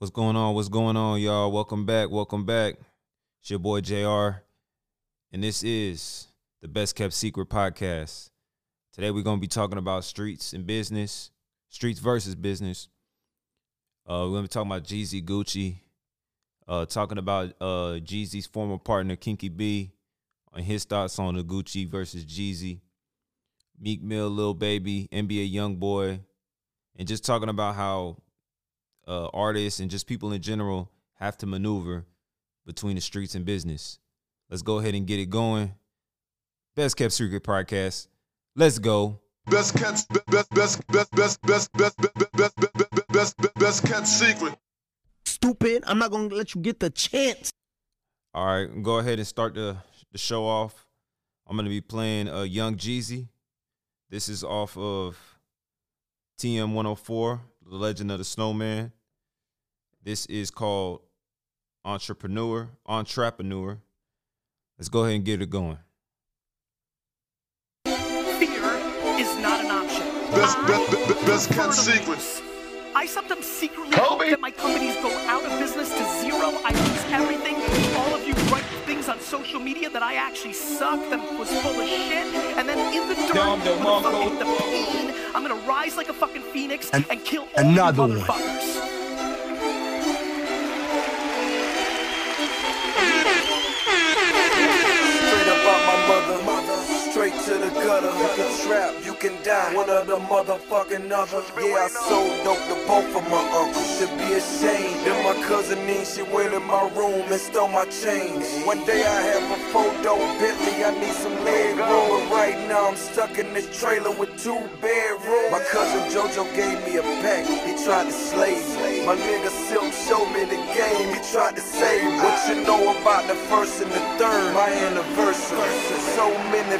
What's going on? What's going on, y'all? Welcome back. Welcome back. It's your boy JR. And this is the Best Kept Secret Podcast. Today we're gonna be talking about streets and business, streets versus business. Uh, we're gonna be talking about Jeezy Gucci, uh, talking about uh Jeezy's former partner Kinky B and his thoughts on the Gucci versus Jeezy, Meek Mill, Lil Baby, NBA Youngboy, and just talking about how uh, artists and just people in general have to maneuver between the streets and business. Let's go ahead and get it going. Best kept secret podcast. Let's go. Best kept best best best best best best best best best best best kept secret. Stupid. I'm not gonna let you get the chance. All right, go ahead and start the the show off. I'm gonna be playing uh, Young Jeezy. This is off of TM 104, The Legend of the Snowman. This is called Entrepreneur, Entrepreneur. Let's go ahead and get it going. Fear is not an option. Best I best best best kept prefer to secret. lose. I sometimes secretly hope that my companies go out of business to zero. I lose everything. All of you write things on social media that I actually suck, that was full of shit, and then in the dirt, Dom with the fucking the pain, I'm gonna rise like a fucking phoenix and, An- kill all another you one. motherfuckers. Straight You can trap, you can die. One of the motherfucking other. Yeah, I sold dope to both of my uncles. Should be ashamed. Then my cousin in, she went in my room and stole my chains. One day I have a photo Bentley, I need some leg room. But right now I'm stuck in this trailer with two bedrooms. My cousin JoJo gave me a pack, he tried to slay me. My nigga Silk showed me the game, he tried to save me. What you know about the first and the third? My anniversary. So many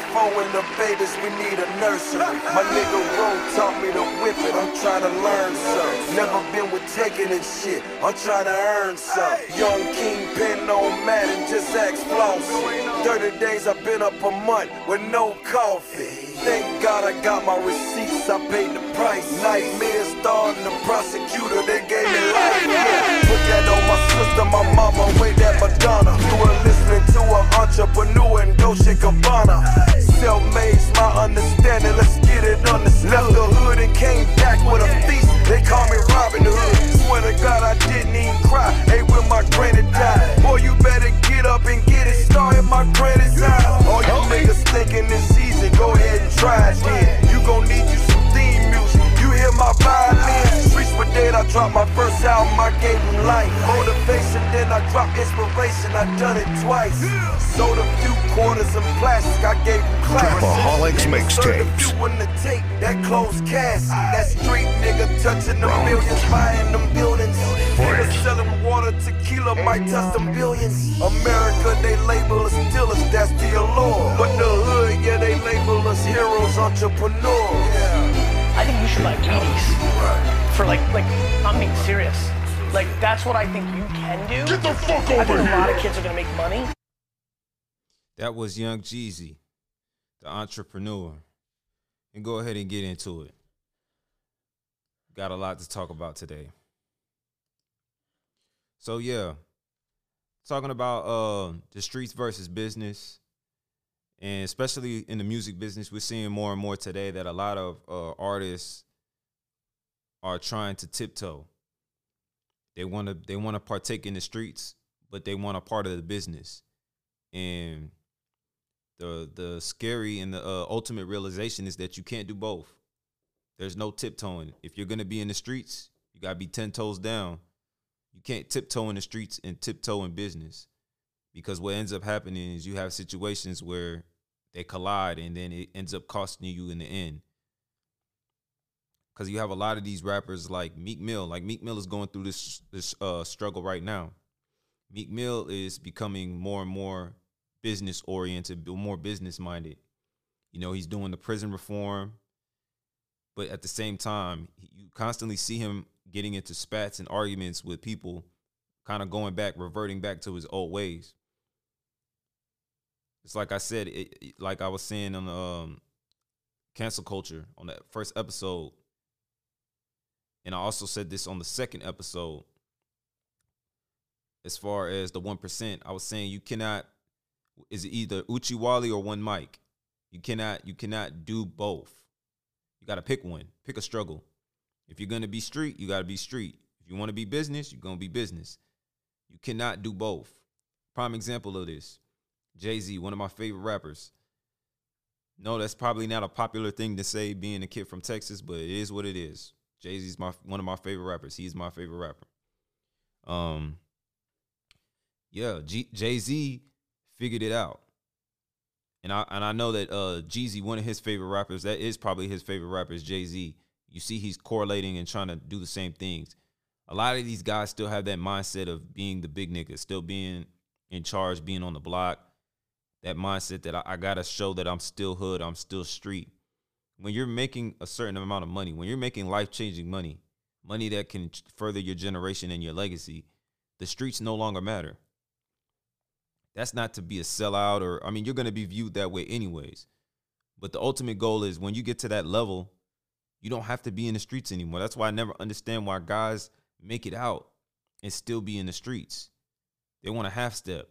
the babies, we need a nursery. My nigga Ro taught me to whip it, I'm trying to learn some. Never been with taking and shit, I'm trying to earn some. Young Kingpin on Madden, just ask Floss. 30 days I've been up a month with no coffee. Thank God I got my receipts, I paid the price. Nightmares starting the prosecutor, they gave me life. Put that on my sister, my mama, way that Madonna. You were listening to an entrepreneur in Dolce Gabbana. Self-made's my understanding, let's get it understood. Left the hood and came back with a feast, they call me Robin Hood. Swear to God I didn't even cry, hey when my granny died. Boy you better get up and get it started, my granny's died. All you niggas thinking it's it then. You gon' need you some theme music, you hear my violin. Streets were dead, I dropped my first album, I gave them life. Motivation, then I dropped inspiration, I done it twice. Sold a few quarters in plastic, I gave them classics. Trapaholics Niggas served a mixtapes. few in the tape, that closed casket. That street nigga touching the millions, buying them buildings. Niggas selling water, tequila, might touch them billions. America, they label us dealers, that's the allure. But the hood, yeah, they label us heroes, entrepreneurs. I think you should buy Wheaties. For like, like, I'm being serious. Like, that's what I think you can do. Get the fuck I over think a lot of kids are gonna make money. That was Young Jeezy, the entrepreneur. And go ahead and get into it. Got a lot to talk about today. So yeah, talking about uh the streets versus business, and especially in the music business, we're seeing more and more today that a lot of uh, artists are trying to tiptoe. They want to they want to partake in the streets, but they want a part of the business, and the the scary and the uh, ultimate realization is that you can't do both. There's no tiptoeing. If you're gonna be in the streets, you gotta be ten toes down. You can't tiptoe in the streets and tiptoe in business, because what ends up happening is you have situations where they collide, and then it ends up costing you in the end. Because you have a lot of these rappers like Meek Mill. Like Meek Mill is going through this this uh, struggle right now. Meek Mill is becoming more and more business oriented, more business minded. You know, he's doing the prison reform, but at the same time, you constantly see him getting into spats and arguments with people, kind of going back, reverting back to his old ways. It's like I said, it, like I was saying on the um, cancel culture on that first episode, and I also said this on the second episode. as far as the one percent, I was saying you cannot is it either Uchi Wally or one mic. You cannot you cannot do both. You gotta pick one. Pick a struggle. If you're gonna be street, you gotta be street. If you want to be business, you're gonna be business. You cannot do both. Prime example of this. Jay-Z, one of my favorite rappers. No, that's probably not a popular thing to say being a kid from Texas, but it is what it is. Jay-Z's my one of my favorite rappers. He's my favorite rapper. Um yeah, G- Jay-Z figured it out. And I and I know that uh Jeezy, one of his favorite rappers, that is probably his favorite rapper is Jay-Z. You see he's correlating and trying to do the same things. A lot of these guys still have that mindset of being the big nigga, still being in charge, being on the block. That mindset that I, I gotta show that I'm still hood, I'm still street. When you're making a certain amount of money, when you're making life changing money, money that can further your generation and your legacy, the streets no longer matter. That's not to be a sellout or I mean you're going to be viewed that way anyways. But the ultimate goal is when you get to that level, you don't have to be in the streets anymore. That's why I never understand why guys make it out and still be in the streets. They want a half step.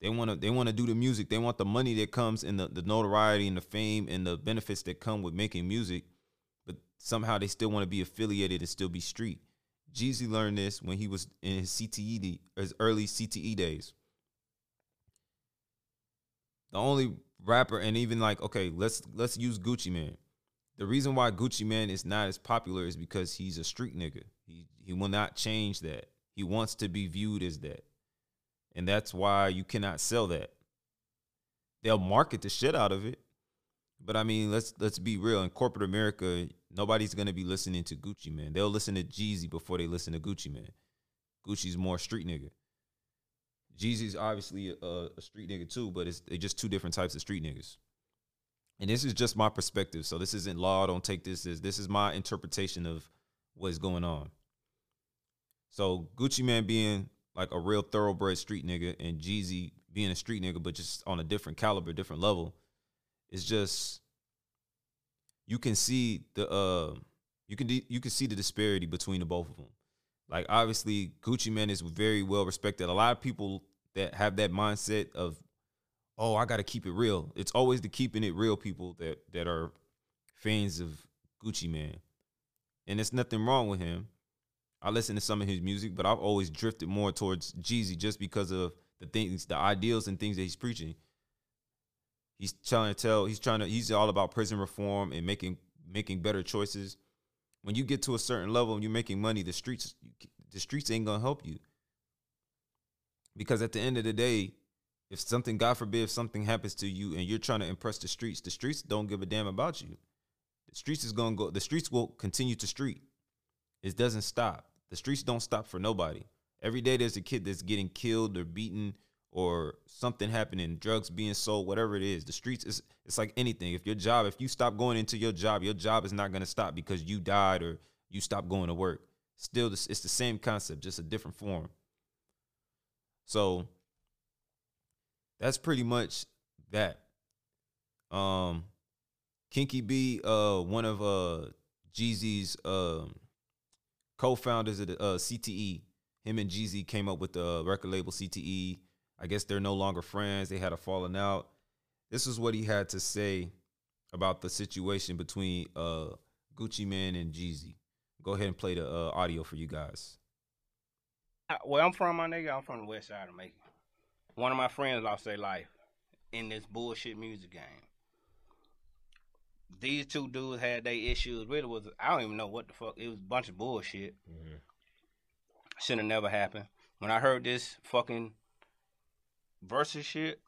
They want to they want to do the music. They want the money that comes and the, the notoriety and the fame and the benefits that come with making music, but somehow they still want to be affiliated and still be street. Jeezy learned this when he was in his CTE his early CTE days. The only rapper and even like okay let's let's use gucci mane the reason why gucci mane is not as popular is because he's a street nigga. He he will not change that. He wants to be viewed as that and that's why you cannot sell that they'll market the shit out of it but i mean let's let's be real in corporate america nobody's to be listening to gucci mane. they'll listen to jeezy before they listen to gucci mane. gucci's more street nigga Jeezy's obviously a, a, street nigga too, but it's just two different types of street niggas. And this is just my perspective. So this isn't law. Don't take this as this is my interpretation of what's going on. So Gucci Mane being like a real thoroughbred street nigga and Jeezy being a street nigga, but just on a different caliber, different level, It's just you can see the uh you can you can see the disparity between the both of them. Like obviously, Gucci Mane is very well respected. A lot of people that have that mindset of, oh, I got to keep it real. It's always the keeping it real people that that are fans of Gucci Mane, and it's nothing wrong with him. I listen to some of his music, but I've always drifted more towards Jeezy just because of the things, the ideals and things that he's preaching. He's trying to tell, he's trying to, he's all about prison reform and making making better choices when you get to a certain level and you're making money, the streets the streets ain't gonna help you. Because at the end of the day, if something, God forbid, if something happens to you and you're trying to impress the streets, the streets don't give a damn about you. The streets is gonna go. The streets will continue to street. It doesn't stop. The streets don't stop for nobody. Every day there's a kid that's getting killed or beaten or something happening, drugs being sold, whatever it is. The streets is it's like anything. If your job, if you stop going into your job, your job is not going to stop because you died or you stopped going to work. Still, it's the same concept, just a different form. So that's pretty much that. Um, Kinky B, uh, one of uh Jeezy's um co-founders of the uh, CTE, him and Jeezy came up with the record label CTE. I guess they're no longer friends. They had a falling out. This is what he had to say about the situation between uh, Gucci Mane and Jeezy. Go ahead and play the uh, audio for you guys. Where I'm from, my nigga, I'm from the west side of Macon. One of my friends lost their life in this bullshit music game. These two dudes had their issues. Really was I don't even know what the fuck. It was a bunch of bullshit. Mm-hmm. Should have never happened. When I heard this fucking Verzuz shit,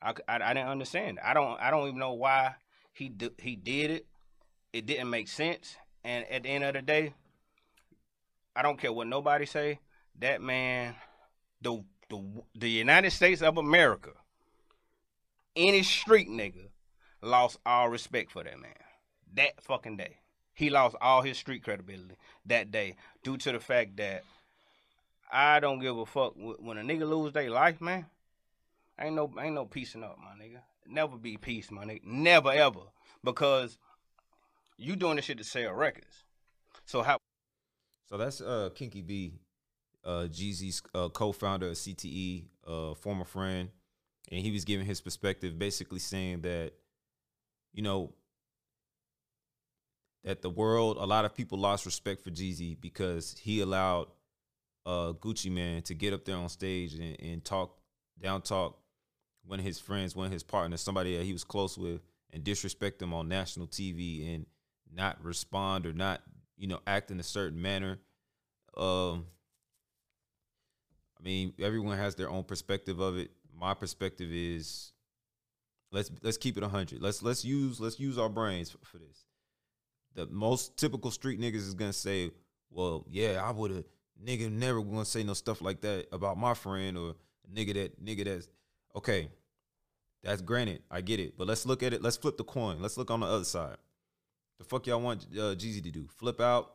I, I, I, didn't understand. I don't I don't even know why he do, he did it. It didn't make sense. And at the end of the day, I don't care what nobody say. That man, the the the United States of America, any street nigga, lost all respect for that man. That fucking day, he lost all his street credibility that day due to the fact that I don't give a fuck when a nigga lose their life, man. Ain't no ain't no peacing up, my nigga. Never be peace, my nigga. Never ever. Because you doing this shit to sell records. So how So that's uh Kinky B uh, Jeezy's uh, co-founder of CTE, uh, former friend, and he was giving his perspective, basically saying that, you know, that the world, a lot of people lost respect for Jeezy because he allowed uh, Gucci Mane to get up there on stage and, and talk down talk one of his friends, one of his partners, somebody that he was close with, and disrespect them on national TV and not respond or not, you know, act in a certain manner. Um, I mean, everyone has their own perspective of it. My perspective is let's let's keep it hundred. Let's let's use let's use our brains for, for this. The most typical street niggas is gonna say, "Well, yeah, I would have nigga never gonna say no stuff like that about my friend or nigga that nigga that's okay." That's granted, I get it, but let's look at it. Let's flip the coin. Let's look on the other side. The fuck y'all want uh, Jeezy to do? Flip out.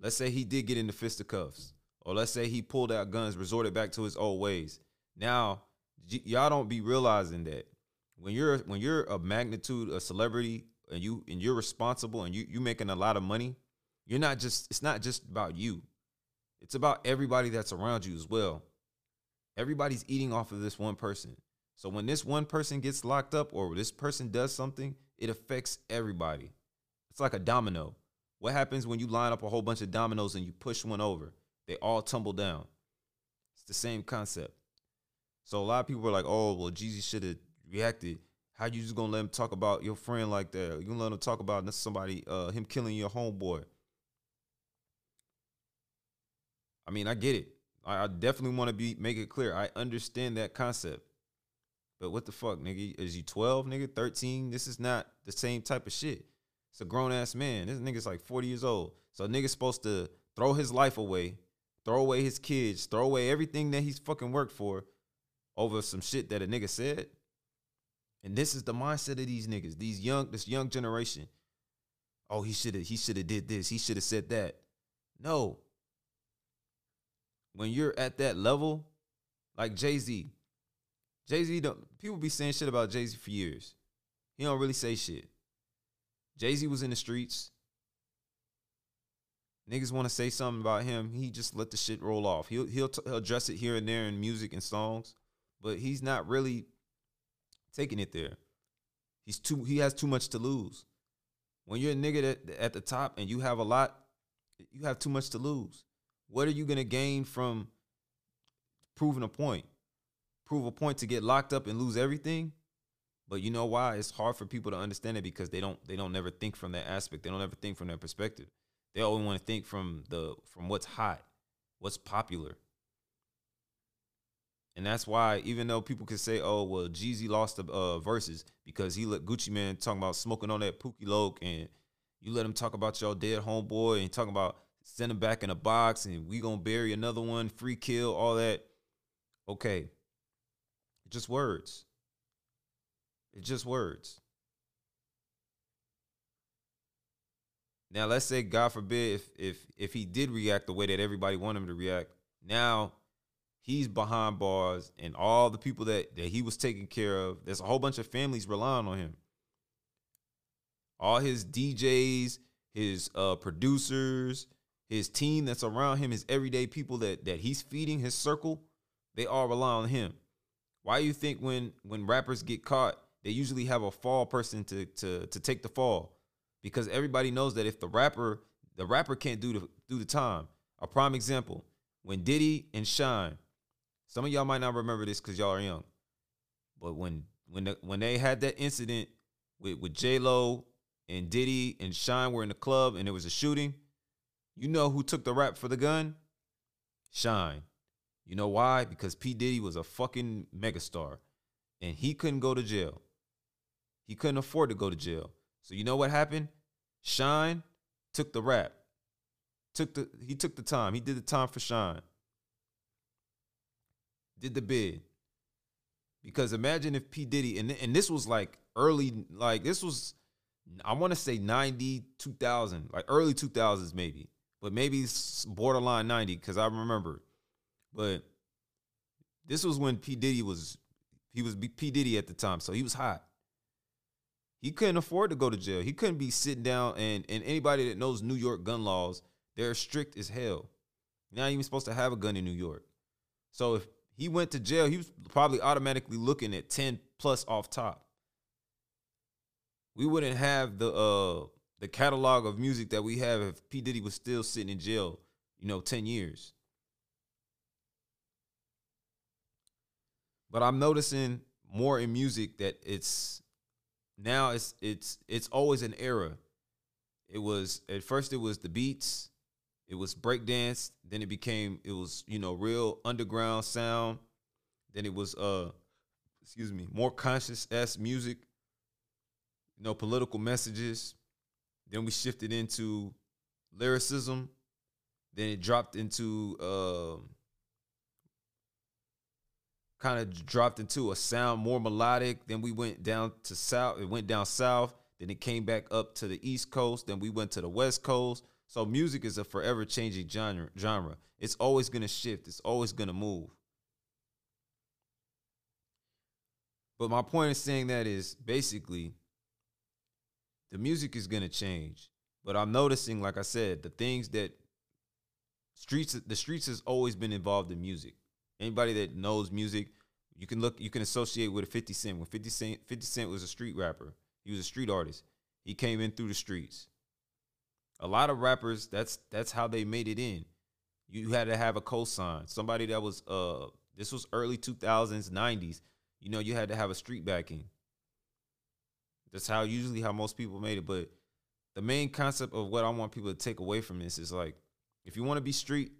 Let's say he did get into fisticuffs, or let's say he pulled out guns, resorted back to his old ways. Now, y- y'all don't be realizing that when you're when you're a magnitude, a celebrity, and you and you're responsible, and you you making a lot of money, you're not just. It's not just about you. It's about everybody that's around you as well. Everybody's eating off of this one person. So when this one person gets locked up or this person does something, it affects everybody. It's like a domino. What happens when you line up a whole bunch of dominoes and you push one over? They all tumble down. It's the same concept. So a lot of people are like, "Oh, well, Jeezy should have reacted. How you just gonna let him talk about your friend like that? You gonna let him talk about somebody, uh, him killing your homeboy?" I mean, I get it. I, I definitely want to be make it clear. I understand that concept. But what the fuck, nigga? Is you 12, nigga? 13? This is not the same type of shit. It's a grown ass man. This nigga's like 40 years old. So a nigga's supposed to throw his life away, throw away his kids, throw away everything that he's fucking worked for over some shit that a nigga said. And this is the mindset of these niggas, these young, this young generation. Oh, he should have, he should have did this. He should have said that. No. When you're at that level, like Jay Z, Jay Z don't people be saying shit about Jay Z for years. He don't really say shit. Jay Z was in the streets. Niggas want to say something about him. He just let the shit roll off. He'll he'll, t- he'll address it here and there in music and songs, but he's not really taking it there. He's too he has too much to lose. When you're a nigga at the top and you have a lot, you have too much to lose. What are you gonna gain from proving a point? Prove a point to get locked up and lose everything? But you know why? It's hard for people to understand it because they don't they don't never think from that aspect. They don't ever think from that perspective. They always want to think from the from what's hot, what's popular. And that's why, even though people can say, "Oh, well, Jeezy lost the uh, Verzuz because he let Gucci Mane talking about smoking on that Pookie Loc, and you let him talk about your dead homeboy and talking about send him back in a box, and we gonna bury another one, free kill, all that." Okay, just words. It's just words. Now let's say God forbid if if if he did react the way that everybody wanted him to react, now he's behind bars and all the people that that he was taking care of, there's a whole bunch of families relying on him. All his DJs, his uh producers, his team that's around him, his everyday people that that he's feeding his circle, they all rely on him. Why do you think when when rappers get caught, they usually have a fall person to to to take the fall? Because everybody knows that if the rapper the rapper can't do the do the time. A prime example, when Diddy and Shyne, some of y'all might not remember this because y'all are young, but when when the, when they had that incident with with J Lo and Diddy and Shyne were in the club and there was a shooting, you know who took the rap for the gun? Shyne. You know why? Because P. Diddy was a fucking megastar and he couldn't go to jail. He couldn't afford to go to jail. So you know what happened? Shyne took the rap. Took the he took the time. He did the time for Shyne. Did the bid. Because imagine if P. Diddy and and this was like early, like this was I want to say 90, 2000, like early 2000s maybe. But maybe borderline 90 because I remember but this was when P Diddy was he was P Diddy at the time, so he was hot. He couldn't afford to go to jail. He couldn't be sitting down and and anybody that knows New York gun laws, they're strict as hell. You're not even supposed to have a gun in New York. So if he went to jail, he was probably automatically looking at 10 plus off top. We wouldn't have the uh the catalog of music that we have if P. Diddy was still sitting in jail, you know, 10 years. But I'm noticing more in music that it's now it's it's it's always an era. It was at first it was the beats, it was breakdance, then it became it was, you know, real underground sound. Then it was uh excuse me, more conscious ass music, you know, political messages. Then we shifted into lyricism. Then it dropped into uh, kind of dropped into a sound more melodic. Then we went down to south. It went down south. Then it came back up to the east coast. Then we went to the west coast. So music is a forever changing genre. Genre. It's always gonna shift. It's always gonna move. But my point in saying that is basically the music is gonna change. But I'm noticing, like I said, the things that streets the streets has always been involved in music. Anybody that knows music, you can look you can associate with a 50 Cent. When 50 Cent 50 Cent was a street rapper, he was a street artist. He came in through the streets. A lot of rappers, that's that's how they made it in. You had to have a cosign. Somebody that was uh this was early 2000s, 90s. You know, you had to have a street backing. That's how usually how most people made it. But the main concept of what I want people to take away from this is like, if you want to be street,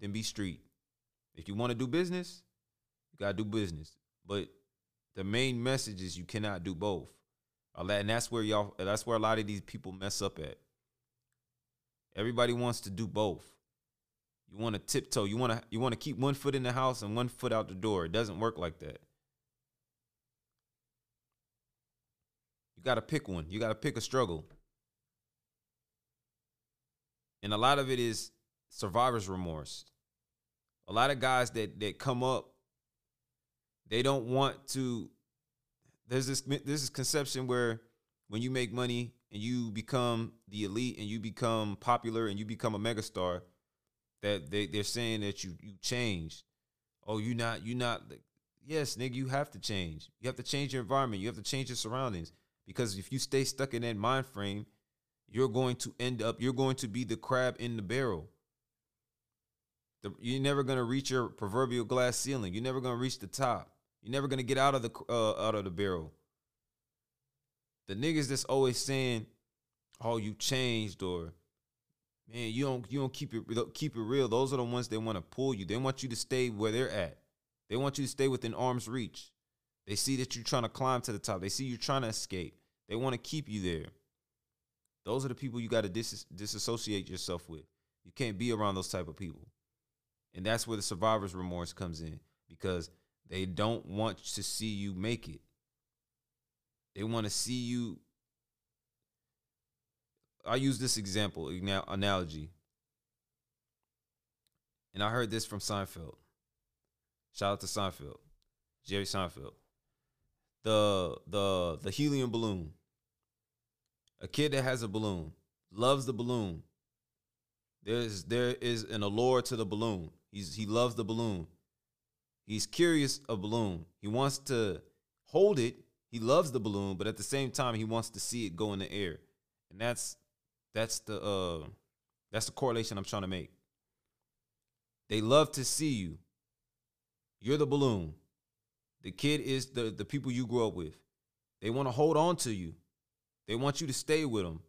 then be street. If you want to do business, you gotta do business. But the main message is you cannot do both. And that's where y'all that's where a lot of these people mess up at. Everybody wants to do both. You want to tiptoe. You want to you want to keep one foot in the house and one foot out the door. It doesn't work like that. You got to pick one. You got to pick a struggle. And a lot of it is survivor's remorse. A lot of guys that that come up they don't want to there's this there's this conception where when you make money and you become the elite and you become popular and you become a megastar that they, they're saying that you you changed. Oh, you not you not yes, nigga, you have to change. You have to change your environment. You have to change your surroundings. Because if you stay stuck in that mind frame, you're going to end up, you're going to be the crab in the barrel. The, you're never gonna reach your proverbial glass ceiling. You're never gonna reach the top. You're never gonna get out of the uh, out of the barrel. The niggas that's always saying, "Oh, you changed," or "Man, you don't you don't keep it keep it real." Those are the ones that want to pull you. They want you to stay where they're at. They want you to stay within arm's reach. They see that you're trying to climb to the top. They see you're trying to escape. They want to keep you there. Those are the people you got to dis- disassociate yourself with. You can't be around those type of people. And that's where the survivor's remorse comes in because they don't want to see you make it. They want to see you. I use this example, analogy. And I heard this from Seinfeld. Shout out to Seinfeld, Jerry Seinfeld. The the the helium balloon. A kid that has a balloon loves the balloon. There's there is an allure to the balloon. He's he loves the balloon. He's curious of balloon. He wants to hold it. He loves the balloon, but at the same time, he wants to see it go in the air. And that's that's the uh that's the correlation I'm trying to make. They love to see you. You're the balloon. The kid is the the people you grew up with. They want to hold on to you. They want you to stay with them.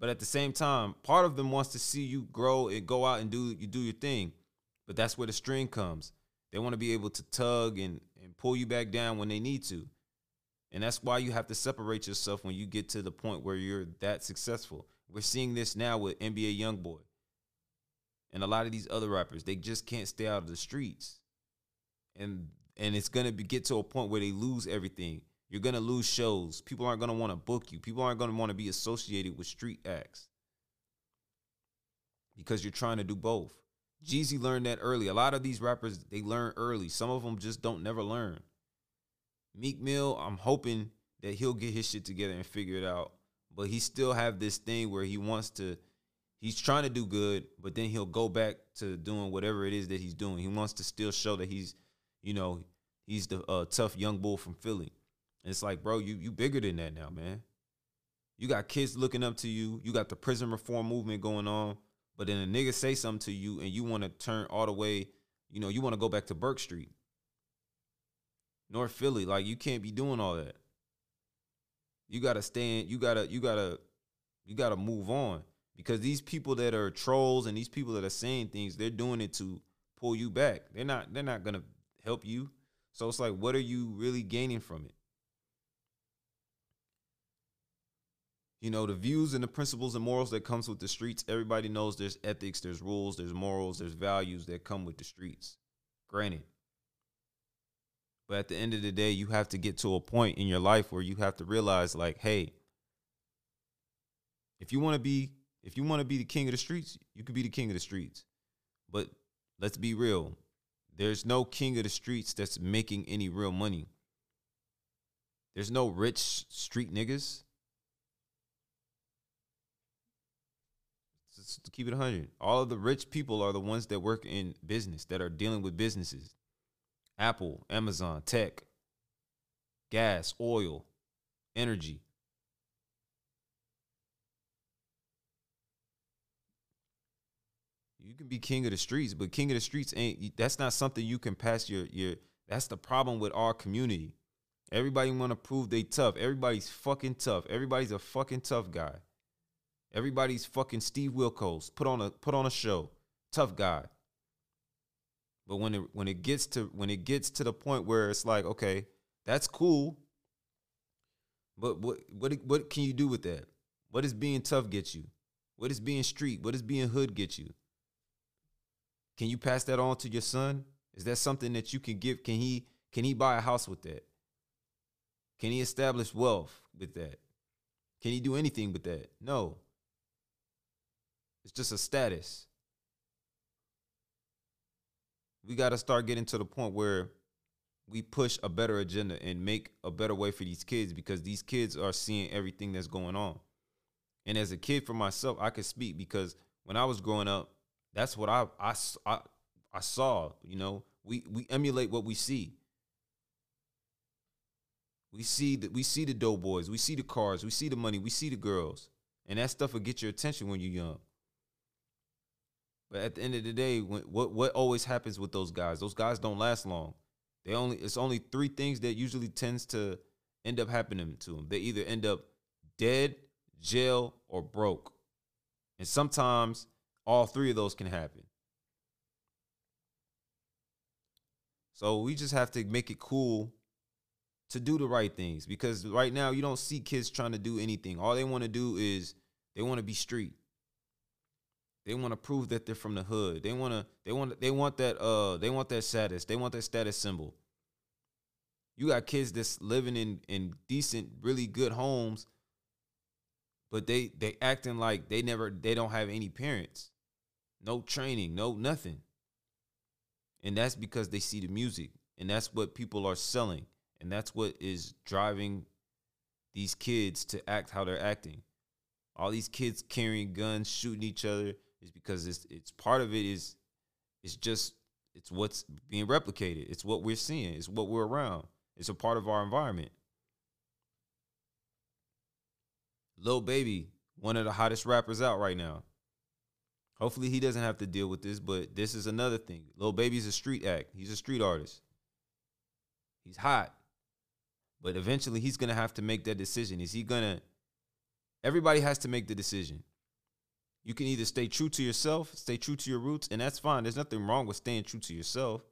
But at the same time, part of them wants to see you grow and go out and do you do your thing. But that's where the string comes. They want to be able to tug and, and pull you back down when they need to. And that's why you have to separate yourself when you get to the point where you're that successful. We're seeing this now with NBA Youngboy. And a lot of these other rappers, they just can't stay out of the streets. And and it's gonna be, get to a point where they lose everything. You're gonna lose shows. People aren't gonna want to book you. People aren't gonna want to be associated with street acts because you're trying to do both. Jeezy learned that early. A lot of these rappers they learn early. Some of them just don't never learn. Meek Mill, I'm hoping that he'll get his shit together and figure it out. But he still have this thing where he wants to he's trying to do good, but then he'll go back to doing whatever it is that he's doing. He wants to still show that he's, you know, he's the uh, tough young bull from Philly. And it's like, bro, you you bigger than that now, man. You got kids looking up to you. You got the prison reform movement going on. But then a nigga say something to you and you want to turn all the way, you know, you want to go back to Burke Street. North Philly. Like you can't be doing all that. You gotta stand, you gotta, you gotta, you gotta move on. Because these people that are trolls and these people that are saying things, they're doing it to pull you back. They're not, they're not gonna help you. So it's like, what are you really gaining from it? you know the views and the principles and morals that comes with the streets everybody knows there's ethics there's rules there's morals there's values that come with the streets granted but at the end of the day you have to get to a point in your life where you have to realize like hey if you want to be if you want to be the king of the streets you could be the king of the streets. But let's be real there's no king of the streets that's making any real money. There's no rich street niggas. Just keep it 100 all of the rich people are the ones that work in business that are dealing with businesses apple amazon tech gas oil energy you can be king of the streets but king of the streets ain't that's not something you can pass your your that's the problem with our community everybody want to prove they tough everybody's fucking tough everybody's a fucking tough guy Everybody's fucking Steve Wilkos. Put on a put on a show. Tough guy. But when it when it gets to when it gets to the point where it's like, okay, that's cool. But what what what can you do with that? What does being tough get you? What does being street? What does being hood get you? Can you pass that on to your son? Is that something that you can give? Can he can he buy a house with that? Can he establish wealth with that? Can he do anything with that? No. It's just a status. We got to start getting to the point where we push a better agenda and make a better way for these kids because these kids are seeing everything that's going on. And as a kid for myself, I could speak because when I was growing up, that's what I I, I, I saw, you know. We we emulate what we see. We see that we see the doughboys, we see the cars, we see the money, we see the girls. And that stuff will get your attention when you're young. But at the end of the day, when, what what always happens with those guys? Those guys don't last long. They only it's only three things that usually tends to end up happening to them. They either end up dead, jail, or broke. And sometimes all three of those can happen. So we just have to make it cool to do the right things because right now you don't see kids trying to do anything. All they want to do is they want to be street. They want to prove that they're from the hood. They want to they want they want that uh they want that status. They want that status symbol. You got kids that's living in in decent, really good homes, but they they acting like they never they don't have any parents. No training, no nothing. And that's because they see the music. And that's what people are selling. And that's what is driving these kids to act how they're acting. All these kids carrying guns, shooting each other, is because it's it's part of it is it's just it's what's being replicated. It's what we're seeing. It's what we're around. It's a part of our environment. Lil Baby, one of the hottest rappers out right now. Hopefully he doesn't have to deal with this, but this is another thing. Lil Baby's a street act. He's a street artist. He's hot. But eventually he's gonna have to make that decision. Is he gonna everybody has to make the decision. You can either stay true to yourself, stay true to your roots, and that's fine. There's nothing wrong with staying true to yourself,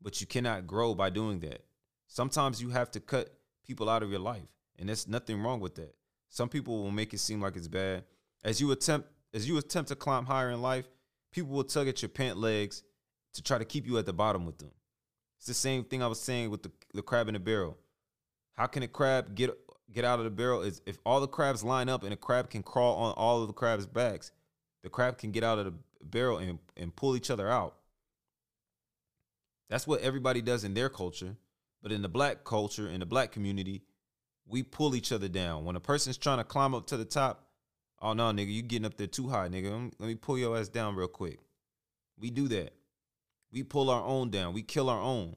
but you cannot grow by doing that. Sometimes you have to cut people out of your life, and there's nothing wrong with that. Some people will make it seem like it's bad. As you attempt as you attempt to climb higher in life, people will tug at your pant legs to try to keep you at the bottom with them. It's the same thing I was saying with the, the crab in the barrel. How can a crab get get out of the barrel? Is if all the crabs line up and a crab can crawl on all of the crabs' backs, the crab can get out of the barrel and, and pull each other out. That's what everybody does in their culture. But in the black culture, in the black community, we pull each other down. When a person's trying to climb up to the top, Oh no, nigga, you getting up there too high, nigga. Let me- pull your ass down real quick. We do that. We pull our own down. We kill our own.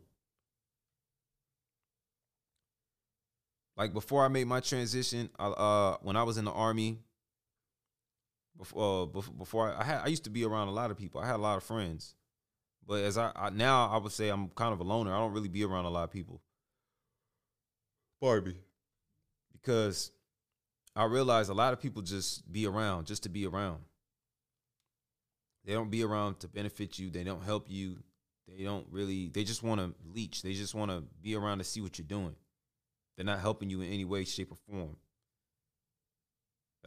Like before I made my transition, uh, when I was in the army, before uh, before I, I had, I used to be around a lot of people. I had a lot of friends, but as I, I now I would say I'm kind of a loner. I don't really be around a lot of people. Barbie, because I realize a lot of people just be around just to be around. They don't be around to benefit you. They don't help you. They don't really. They just want to leech. They just want to be around to see what you're doing. They're not helping you in any way, shape, or form.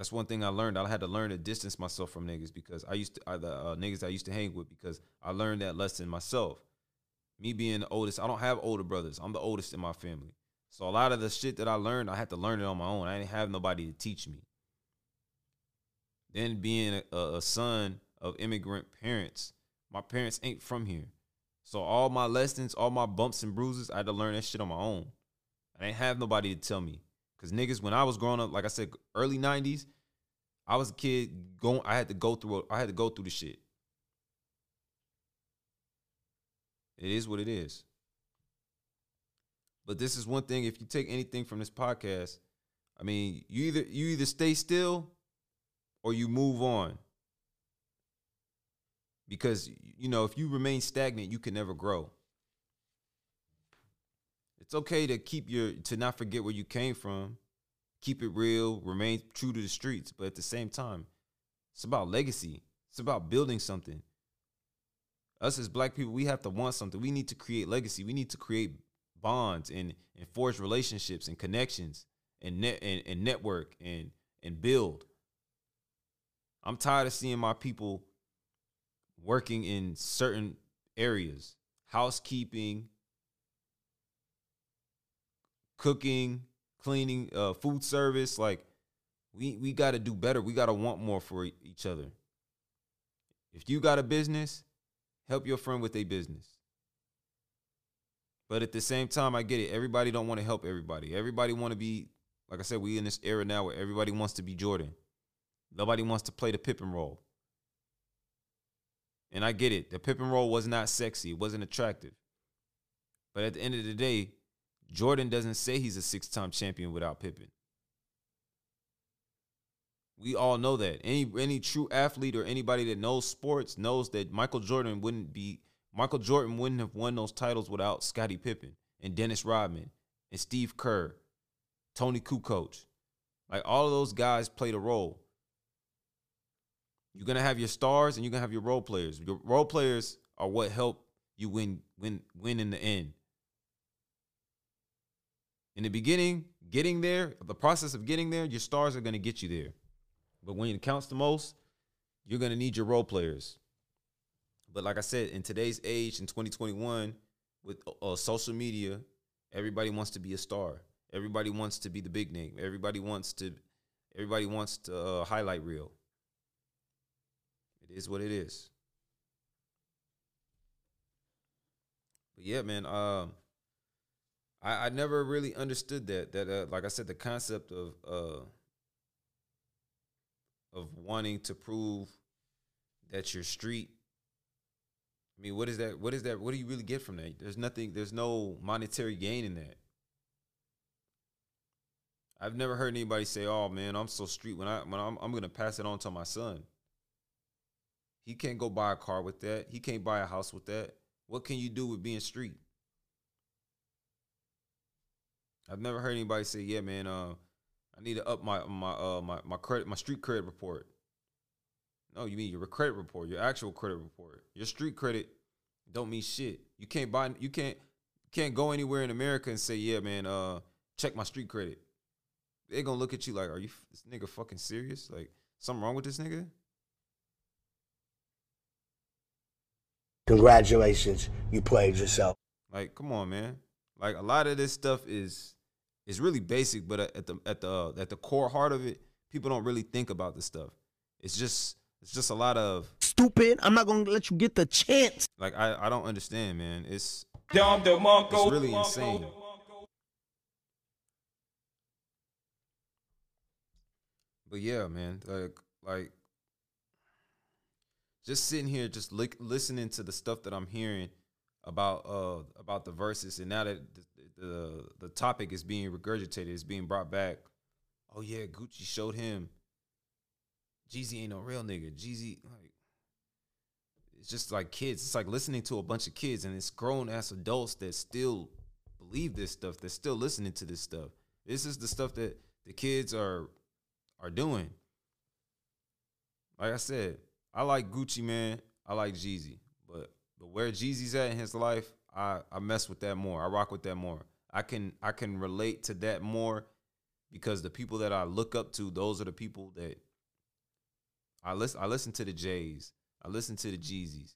That's one thing I learned. I had to learn to distance myself from niggas because I used to uh, the uh, niggas I used to hang with because I learned that lesson myself. Me being the oldest, I don't have older brothers. I'm the oldest in my family. So a lot of the shit that I learned, I had to learn it on my own. I didn't have nobody to teach me. Then being a, a son of immigrant parents, my parents ain't from here. So all my lessons, all my bumps and bruises, I had to learn that shit on my own. I didn't have nobody to tell me. Cause niggas, when I was growing up, like I said, early '90s, I was a kid going. I had to go through. I had to go through the shit. It is what it is. But this is one thing. If you take anything from this podcast, I mean, you either you either stay still or you move on. Because you know, if you remain stagnant, you can never grow. It's okay to keep your to not forget where you came from, keep it real, remain true to the streets, but at the same time, it's about legacy. It's about building something. Us as black people, we have to want something. We need to create legacy. We need to create bonds and, and forge relationships and connections and net and, and network and and build. I'm tired of seeing my people working in certain areas, housekeeping, cooking, cleaning, uh, food service. Like we we got to do better. We got to want more for each other. If you got a business, help your friend with a business. But at the same time, I get it. Everybody don't want to help everybody. Everybody want to be, like I said, we in this era now where everybody wants to be Jordan. Nobody wants to play the Pippen role. And I get it. The Pippen role was not sexy. It wasn't attractive. But at the end of the day, Jordan doesn't say he's a six-time champion without Pippen. We all know that. Any any true athlete or anybody that knows sports knows that Michael Jordan wouldn't be Michael Jordan wouldn't have won those titles without Scottie Pippen and Dennis Rodman and Steve Kerr, Toni Kukoc. Like all of those guys played a role. You're gonna have your stars and you're gonna have your role players. Your role players are what help you win win win in the end. In the beginning, getting there, the process of getting there, your stars are gonna get you there. But when it counts the most, you're gonna need your role players. But like I said, in today's age, in 2021, with uh, social media, everybody wants to be a star. Everybody wants to be the big name. Everybody wants to. Everybody wants to uh, highlight reel. It is what it is. But yeah, man. Um, I I never really understood that. That uh, like I said, the concept of uh of wanting to prove that you're street. I mean, what is that? What is that? What do you really get from that? There's nothing. There's no monetary gain in that. I've never heard anybody say, "Oh man, I'm so street." When I when I'm I'm gonna pass it on to my son. He can't go buy a car with that. He can't buy a house with that. What can you do with being street? I've never heard anybody say, "Yeah, man, uh, I need to up my my uh my my credit my street credit report." No, you mean your credit report, your actual credit report. Your street credit don't mean shit. You can't buy you can't can't go anywhere in America and say, "Yeah, man, uh, check my street credit." They're gonna look at you like, "Are you this nigga fucking serious? Like something wrong with this nigga?" Congratulations, you played yourself. Like, come on, man. Like a lot of this stuff is is really basic, but at the at the at the core heart of it, people don't really think about this stuff. It's just it's just a lot of Stupid. I'm not gonna let you get the chance. like I I don't understand, man. It's Dom DeMarco. it's really insane. But yeah, man. Like like just sitting here, just li- listening to the stuff that I'm hearing about uh about the Verzuz, and now that the, the the topic is being regurgitated, it's being brought back. Oh yeah, Gucci showed him. Jeezy ain't no real nigga. Jeezy like it's just like kids. It's like listening to a bunch of kids, and it's grown ass adults that still believe this stuff. They're still listening to this stuff. This is the stuff that the kids are are doing. Like I said, I like Gucci Mane. I like Jeezy, but but where Jeezy's at in his life, I I mess with that more. I rock with that more. I can I can relate to that more because the people that I look up to, those are the people that I listen. I listen to the Jays. I listen to the Jeezys.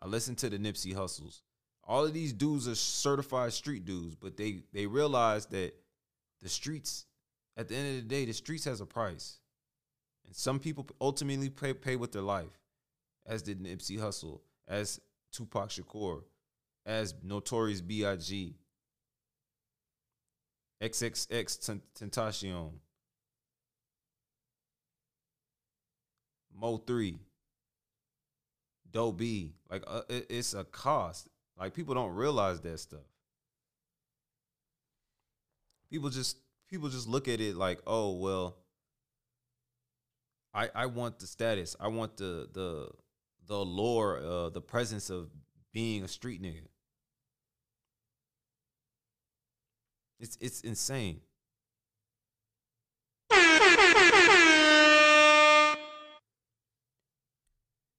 I listen to the Nipsey Hussles. All of these dudes are certified street dudes, but they they realize that the streets, at the end of the day, the streets has a price. And some people ultimately pay pay with their life, as did Nipsey Hussle, as Tupac Shakur, as Notorious B.I.G., XXX Tentacion, Mo3, Doe B. Like uh, it, it's a cost. Like people don't realize that stuff. People just people just look at it like, oh well. I I want the status. I want the the the lore, uh, the presence of being a street nigga. It's it's insane.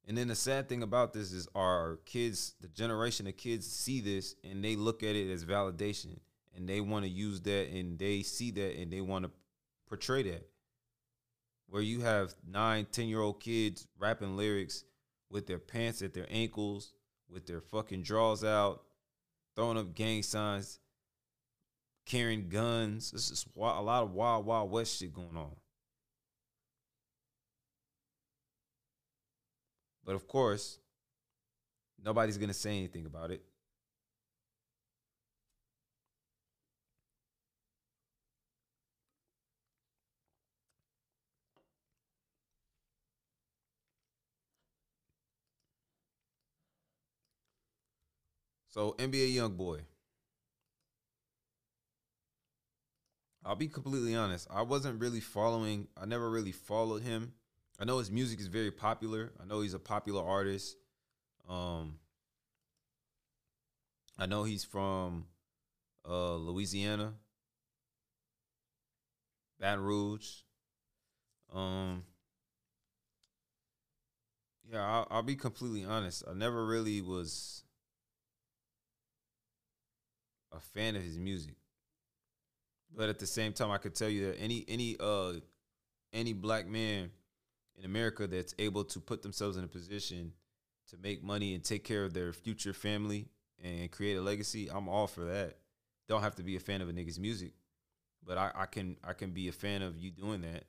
And then the sad thing about this is our kids, the generation of kids see this and they look at it as validation and they want to use that and they see that and they want to portray that. Where you have nine, 10 year old kids rapping lyrics with their pants at their ankles, with their fucking drawers out, throwing up gang signs, carrying guns. This is a lot of wild, wild west shit going on. But of course, nobody's going to say anything about it. So NBA young I'll be completely honest. I wasn't really following. I never really followed him. I know his music is very popular. I know he's a popular artist. Um, I know he's from uh, Louisiana, Baton Rouge. Um, yeah, I'll, I'll be completely honest. I never really was a fan of his music, but at the same time, I could tell you that any any uh any black man in America that's able to put themselves in a position to make money and take care of their future family and create a legacy, I'm all for that. Don't have to be a fan of a nigga's music, but I, I can I can be a fan of you doing that.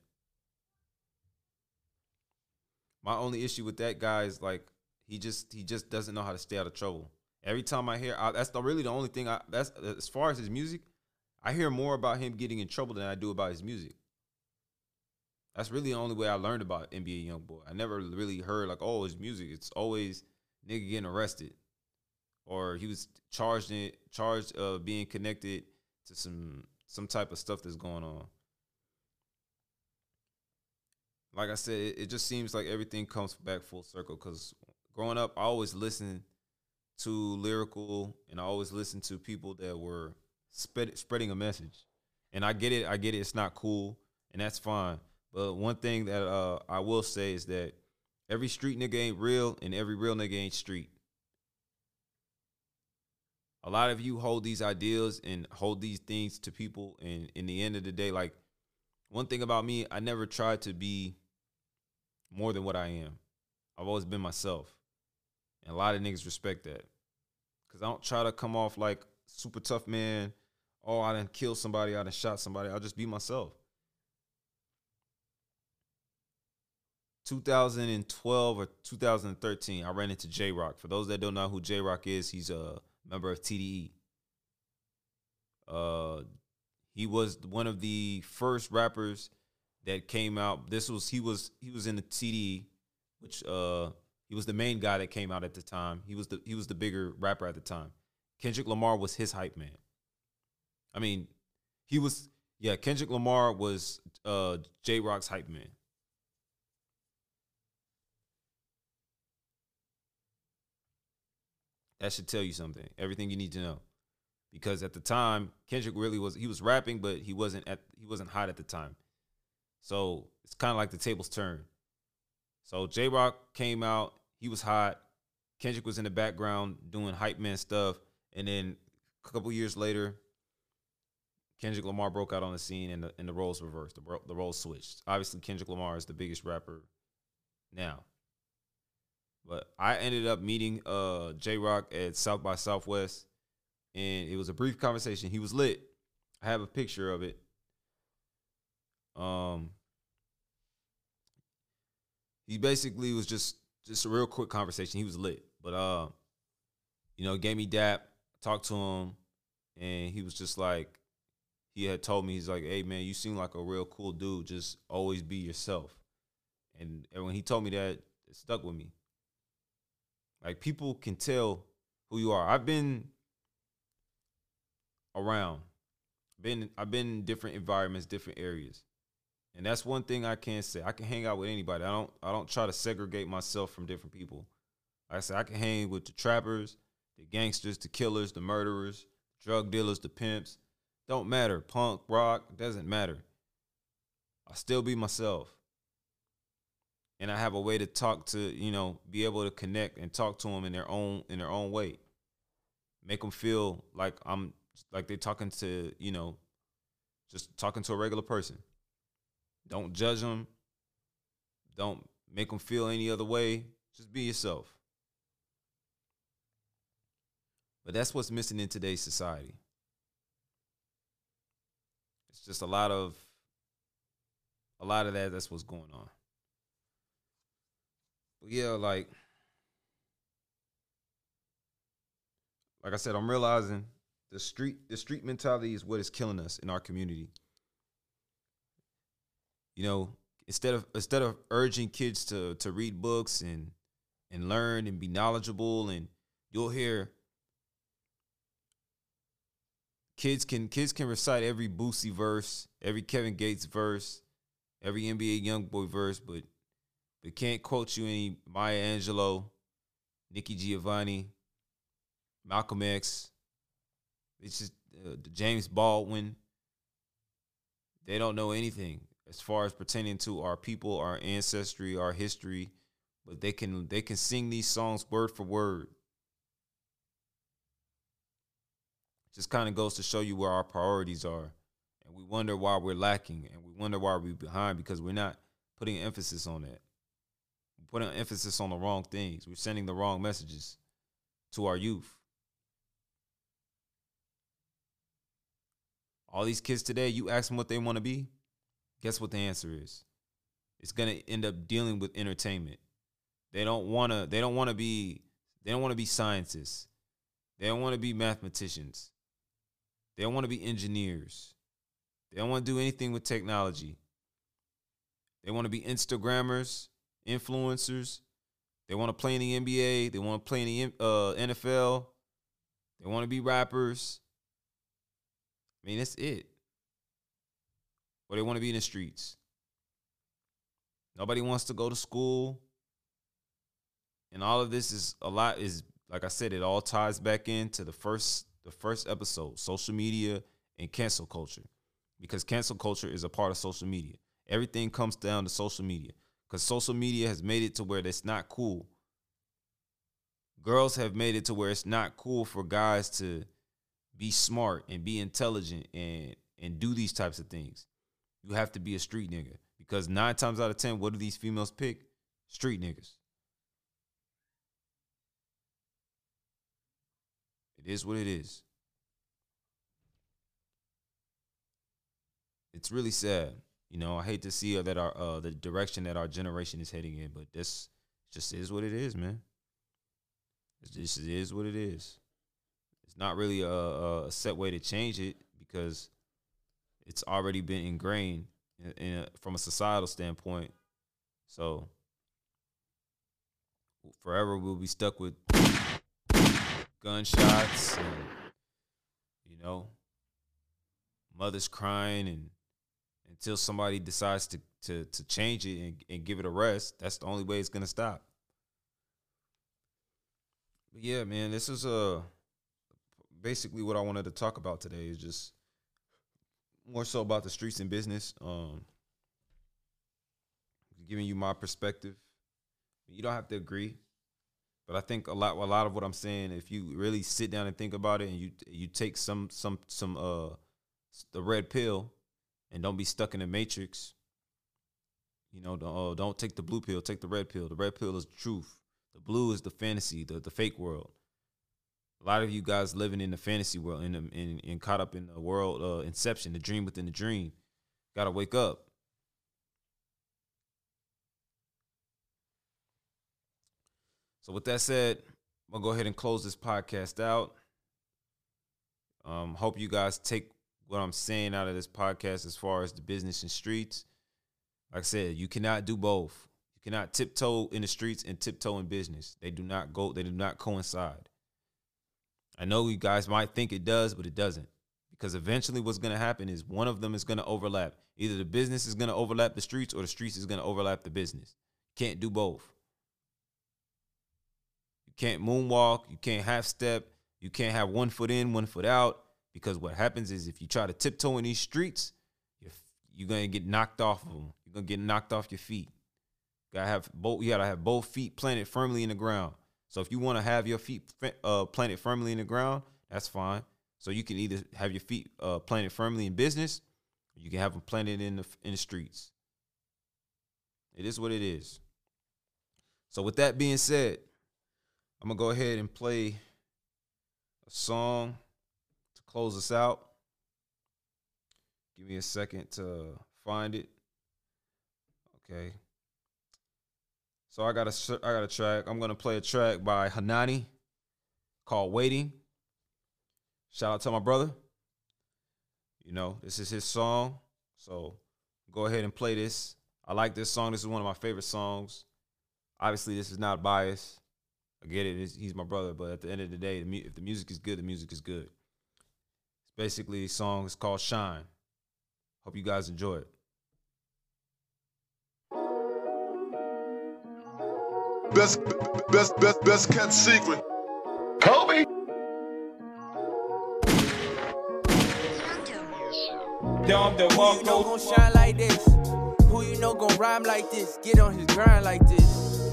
My only issue with that guy is like he just he just doesn't know how to stay out of trouble. Every time I hear I, that's the, really the only thing I that's as far as his music, I hear more about him getting in trouble than I do about his music. That's really the only way I learned about NBA YoungBoy. I never really heard like, oh, his music. It's always nigga getting arrested, or he was charged in charged of being connected to some some type of stuff that's going on. Like I said, it, it just seems like everything comes back full circle. Because growing up, I always listened to lyrical, and I always listened to people that were spread, spreading a message. And I get it. I get it. It's not cool, and that's fine. But one thing that uh, I will say is that every street nigga ain't real, and every real nigga ain't street. A lot of you hold these ideals and hold these things to people, and in the end of the day, like one thing about me, I never tried to be more than what I am. I've always been myself, and a lot of niggas respect that because I don't try to come off like super tough man. Oh, I didn't kill somebody, I didn't shot somebody. I'll just be myself. 2012 or 2013, I ran into Jay Rock. For those that don't know who Jay Rock is, he's a member of TDE. Uh, he was one of the first rappers that came out. This was he was he was in the TDE, which uh he was the main guy that came out at the time. He was the he was the bigger rapper at the time. Kendrick Lamar was his hype man. I mean, he was yeah. Kendrick Lamar was uh Jay Rock's hype man. That should tell you something. Everything you need to know. Because at the time, Kendrick really was he was rapping, but he wasn't at he wasn't hot at the time. So it's kind of like the tables turn. So J Rock came out, he was hot. Kendrick was in the background doing hype man stuff, and then a couple years later, Kendrick Lamar broke out on the scene, and the and the roles reversed. The, the roles switched. Obviously, Kendrick Lamar is the biggest rapper now. But I ended up meeting uh Jay Rock at South by Southwest, and it was a brief conversation. He was lit. I have a picture of it. Um, he basically was just just a real quick conversation. He was lit, but uh, you know, gave me dap, talked to him, and he was just like, he had told me he's like, hey man, you seem like a real cool dude. Just always be yourself. And, and when he told me that, it stuck with me. Like people can tell who you are. I've been around, been I've been in different environments, different areas. And that's one thing I can say. I can hang out with anybody. I don't I don't try to segregate myself from different people. Like I said, I can hang with the trappers, the gangsters, the killers, the murderers, drug dealers, the pimps. Don't matter. Punk, rock, doesn't matter. I still be myself. And I have a way to talk to, you know, be able to connect and talk to them in their own in their own way. Make them feel like I'm like they're talking to, you know, just talking to a regular person. Don't judge them. Don't make them feel any other way. Just be yourself. But that's what's missing in today's society. Just a lot of a lot of that that's what's going on. But yeah, like like I said, I'm realizing the street the street mentality is what is killing us in our community. You know, instead of instead of urging kids to to read books and and learn and be knowledgeable and you'll hear kids can kids can recite every Boosie verse, every Kevin Gates verse, every NBA YoungBoy verse, but but can't quote you any Maya Angelou, Nikki Giovanni, Malcolm X. It's just uh, James Baldwin. They don't know anything as far as pertaining to our people, our ancestry, our history, but they can they can sing these songs word for word. Just kind of goes to show you where our priorities are, and we wonder why we're lacking, and we wonder why we're behind because we're not putting emphasis on that. We're putting emphasis on the wrong things. We're sending the wrong messages to our youth. All these kids today, you ask them what they want to be, guess what the answer is? It's gonna end up dealing with entertainment. They don't wanna. They don't want to be. They don't want to be scientists. They don't want to be mathematicians. They don't want to be engineers. They don't want to do anything with technology. They want to be Instagrammers, influencers. They want to play in the NBA. They want to play in the uh, NFL. They want to be rappers. I mean, that's it. Or they want to be in the streets. Nobody wants to go to school. And all of this is a lot is like I said, it all ties back into the first the first episode, social media and cancel culture. Because cancel culture is a part of social media. Everything comes down to social media. Because social media has made it to where it's not cool. Girls have made it to where it's not cool for guys to be smart and be intelligent and and do these types of things. You have to be a street nigga. Because nine times out of ten, what do these females pick? Street niggas. It is what it is. It's really sad. You know, I hate to see that our uh, the direction that our generation is heading in, but this just is what it is, man. Just is what it is. It's not really a, a set way to change it because it's already been ingrained in, in a, from a societal standpoint. So forever we'll be stuck with gunshots and you know mothers crying and until somebody decides to to to change it and, and give it a rest that's the only way it's gonna stop. But yeah man this is uh basically what i wanted to talk about today is just more so about the streets and business um giving you my perspective. You don't have to agree but I think a lot a lot of what I'm saying, if you really sit down and think about it, and you you take some some some uh the red pill, and don't be stuck in the matrix. You know, don't, uh, don't take the blue pill, take the red pill. The red pill is the truth. The blue is the fantasy, the the fake world. A lot of you guys living in the fantasy world, in the, in, in caught up in the world uh, inception, the dream within the dream. Got to wake up. So with that said, I'm gonna go ahead and close this podcast out. Um, hope you guys take what I'm saying out of this podcast as far as the business and streets. Like I said, you cannot do both. You cannot tiptoe in the streets and tiptoe in business. They do not go. They do not coincide. I know you guys might think it does, but it doesn't. Because eventually, what's going to happen is one of them is going to overlap. Either the business is going to overlap the streets, or the streets is going to overlap the business. Can't do both can't moonwalk, you can't half step, you can't have one foot in, one foot out. Because what happens is if you try to tiptoe in these streets, you're, you're gonna get knocked off of them. You're gonna get knocked off your feet. You gotta have both. You gotta have both feet planted firmly in the ground. So if you want to have your feet uh, planted firmly in the ground, that's fine. So you can either have your feet uh, planted firmly in business, or you can have them planted in the in the streets. It is what it is. So with that being said, I'm gonna go ahead and play a song to close us out. Give me a second to find it. Okay. So I got a I got a track. I'm gonna play a track by Hanani called "Waiting." Shout out to my brother. You know this is his song, so go ahead and play this. I like this song. This is one of my favorite songs. Obviously, this is not biased. I get it. He's my brother, but at the end of the day, if the music is good, the music is good. It's basically a song. It's called Shine. Hope you guys enjoy it. Best, best, best, best kept secret. Kobe. Dumb the Who you know gon' shine like this? Who you know gon' rhyme like this? Get on his grind like this.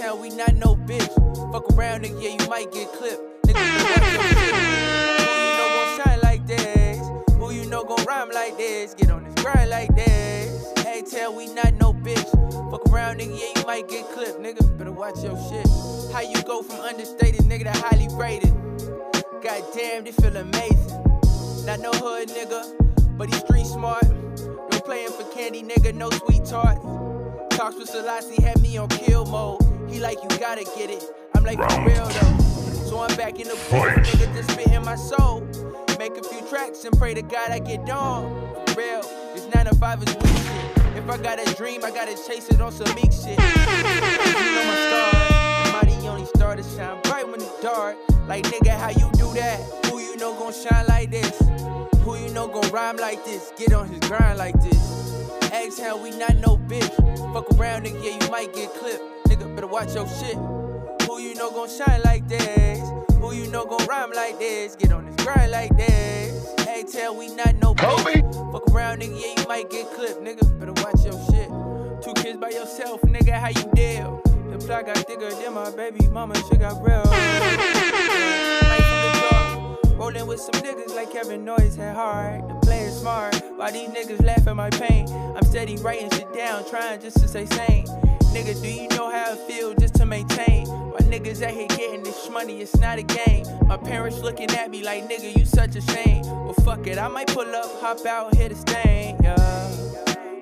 How we not no bitch. Fuck around, nigga, yeah, you might get clipped. Nigga, you know gon' shine like this? Who you know gon' rhyme like this? Get on this grind like this. Hey, tell we not no bitch. Fuck around, nigga, yeah, you might get clipped. Nigga, better watch your shit. How you go from understated, nigga, to highly rated? God damn, this feel amazing. Not no hood, nigga, but he street smart. No playing for candy, nigga, no sweet tarts. Talks with Selassie had me on kill mode. He like, you gotta get it. I'm like, for real though. So I'm back in the booth, nigga, just spit in my soul. Make a few tracks and pray to God I get on. For real, this 9 to 5 is weak shit. If I got a dream, I gotta chase it on some meek shit. You know my star, mighty only star to shine bright when it's dark. Like nigga, how you do that? Who you know gon' shine like this? Who you know gon' rhyme like this? Get on his grind like this. How we not no bitch. Fuck around, nigga, yeah, you might get clipped. Nigga, better watch your shit. Who you know gon' shine like this? Who you know gon' rhyme like this? Get on this grind like this. Hey, tell we not no bitch. Fuck around, nigga, yeah, you might get clipped. Nigga, better watch your shit. Two kids by yourself, nigga, how you deal? The plot got thicker than my baby mama, shit got real. Rolling with some niggas like Kevin Noyes had hard. The play smart. While these niggas laugh at my pain, I'm steady writing shit down, trying just to stay sane. Nigga, do you know how it feel just to maintain? My niggas out here getting this money, it's not a game. My parents looking at me like, nigga, you such a shame. Well, fuck it, I might pull up, hop out, hit a stain, yeah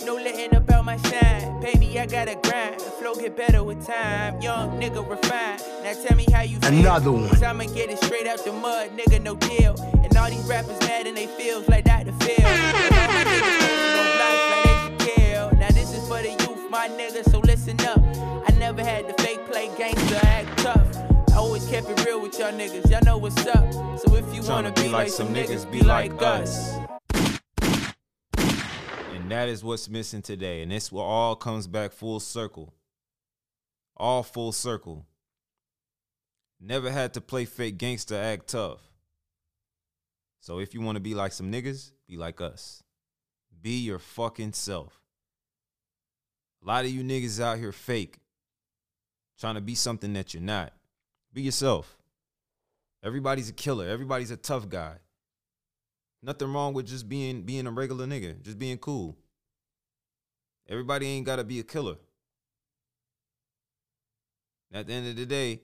no letting up out my shine. Baby, I gotta grind. The flow get better with time. Young nigga refined. Now tell me how you feel. Another one. Cause I'ma get it straight out the mud, nigga, no deal. And all these rappers mad and they feels like that the feel. my niggas, so listen up. I never had the fake play gangster act tough. I always kept it real with y'all niggas, y'all know what's up. So if you wanna be, like some niggas, be like us. And that is what's missing today. And this will all comes back full circle. All full circle. Never had to play fake gangster act tough. So if you want to be like some niggas, be like us. Be your fucking self. A lot of you niggas out here fake, trying to be something that you're not. Be yourself. Everybody's a killer. Everybody's a tough guy. Nothing wrong with just being being a regular nigga, just being cool. Everybody ain't gotta be a killer. At the end of the day,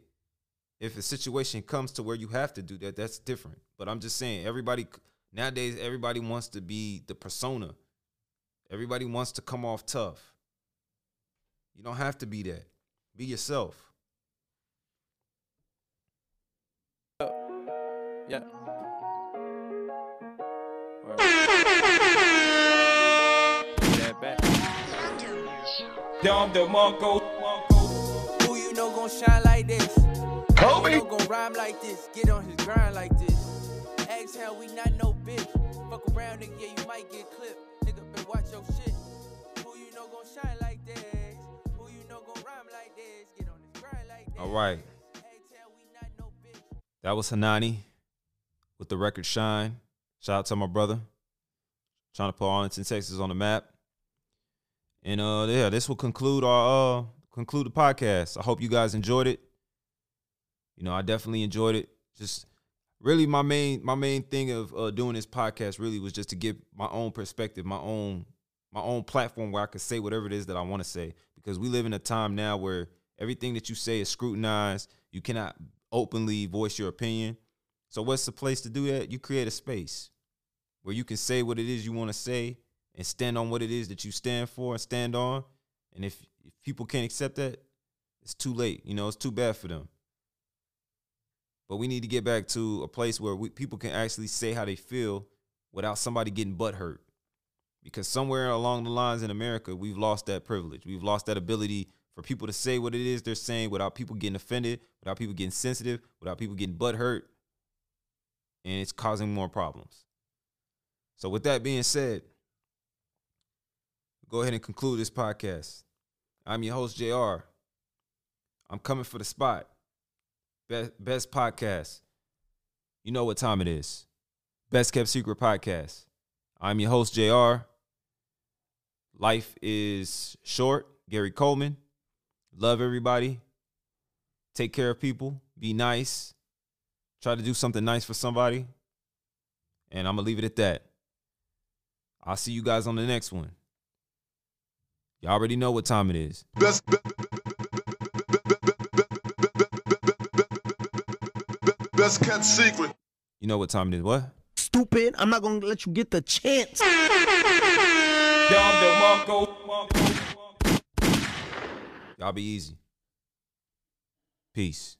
if a situation comes to where you have to do that, that's different. But I'm just saying, everybody nowadays, everybody wants to be the persona. Everybody wants to come off tough. You don't have to be that. Be yourself. Yeah. Dom DeMarco. Who you know gon' shine like this? Kobe. Who you know gon' rhyme like this? Get on his grind like this. Ask how we not no bitch. Fuck around, nigga, yeah, you might get clipped. Nigga, better watch your shit. Who you know gon' shine like this? Who you know gon' rhyme like this? Get on his grind like this. All right. That was Hanani with the record Shine. Shout out to my brother. Trying to put Arlington, Texas on the map. And uh yeah, this will conclude our uh conclude the podcast. I hope you guys enjoyed it. You know, I definitely enjoyed it. Just really my main my main thing of uh, doing this podcast really was just to give my own perspective, my own my own platform where I could say whatever it is that I want to say because we live in a time now where everything that you say is scrutinized. You cannot openly voice your opinion. So what's the place to do that? You create a space where you can say what it is you want to say and stand on what it is that you stand for and stand on. And if, if people can't accept that, it's too late. You know, it's too bad for them. But we need to get back to a place where we, people can actually say how they feel without somebody getting butt hurt. Because somewhere along the lines in America, we've lost that privilege. We've lost that ability for people to say what it is they're saying without people getting offended, without people getting sensitive, without people getting butt hurt. And it's causing more problems. So, with that being said, go ahead and conclude this podcast. I'm your host, JR. I'm coming for the spot. Best, best podcast. You know what time it is. Best Kept Secret Podcast. I'm your host, JR. Life is short. Gary Coleman. Love everybody. Take care of people. Be nice. Try to do something nice for somebody. And I'm going to leave it at that. I'll see you guys on the next one. Y'all already know what time it is. Best, best kept secret. You know what time it is. What? Stupid. I'm not gonna let you get the chance. Dom DeMarco. Y'all be easy. Peace.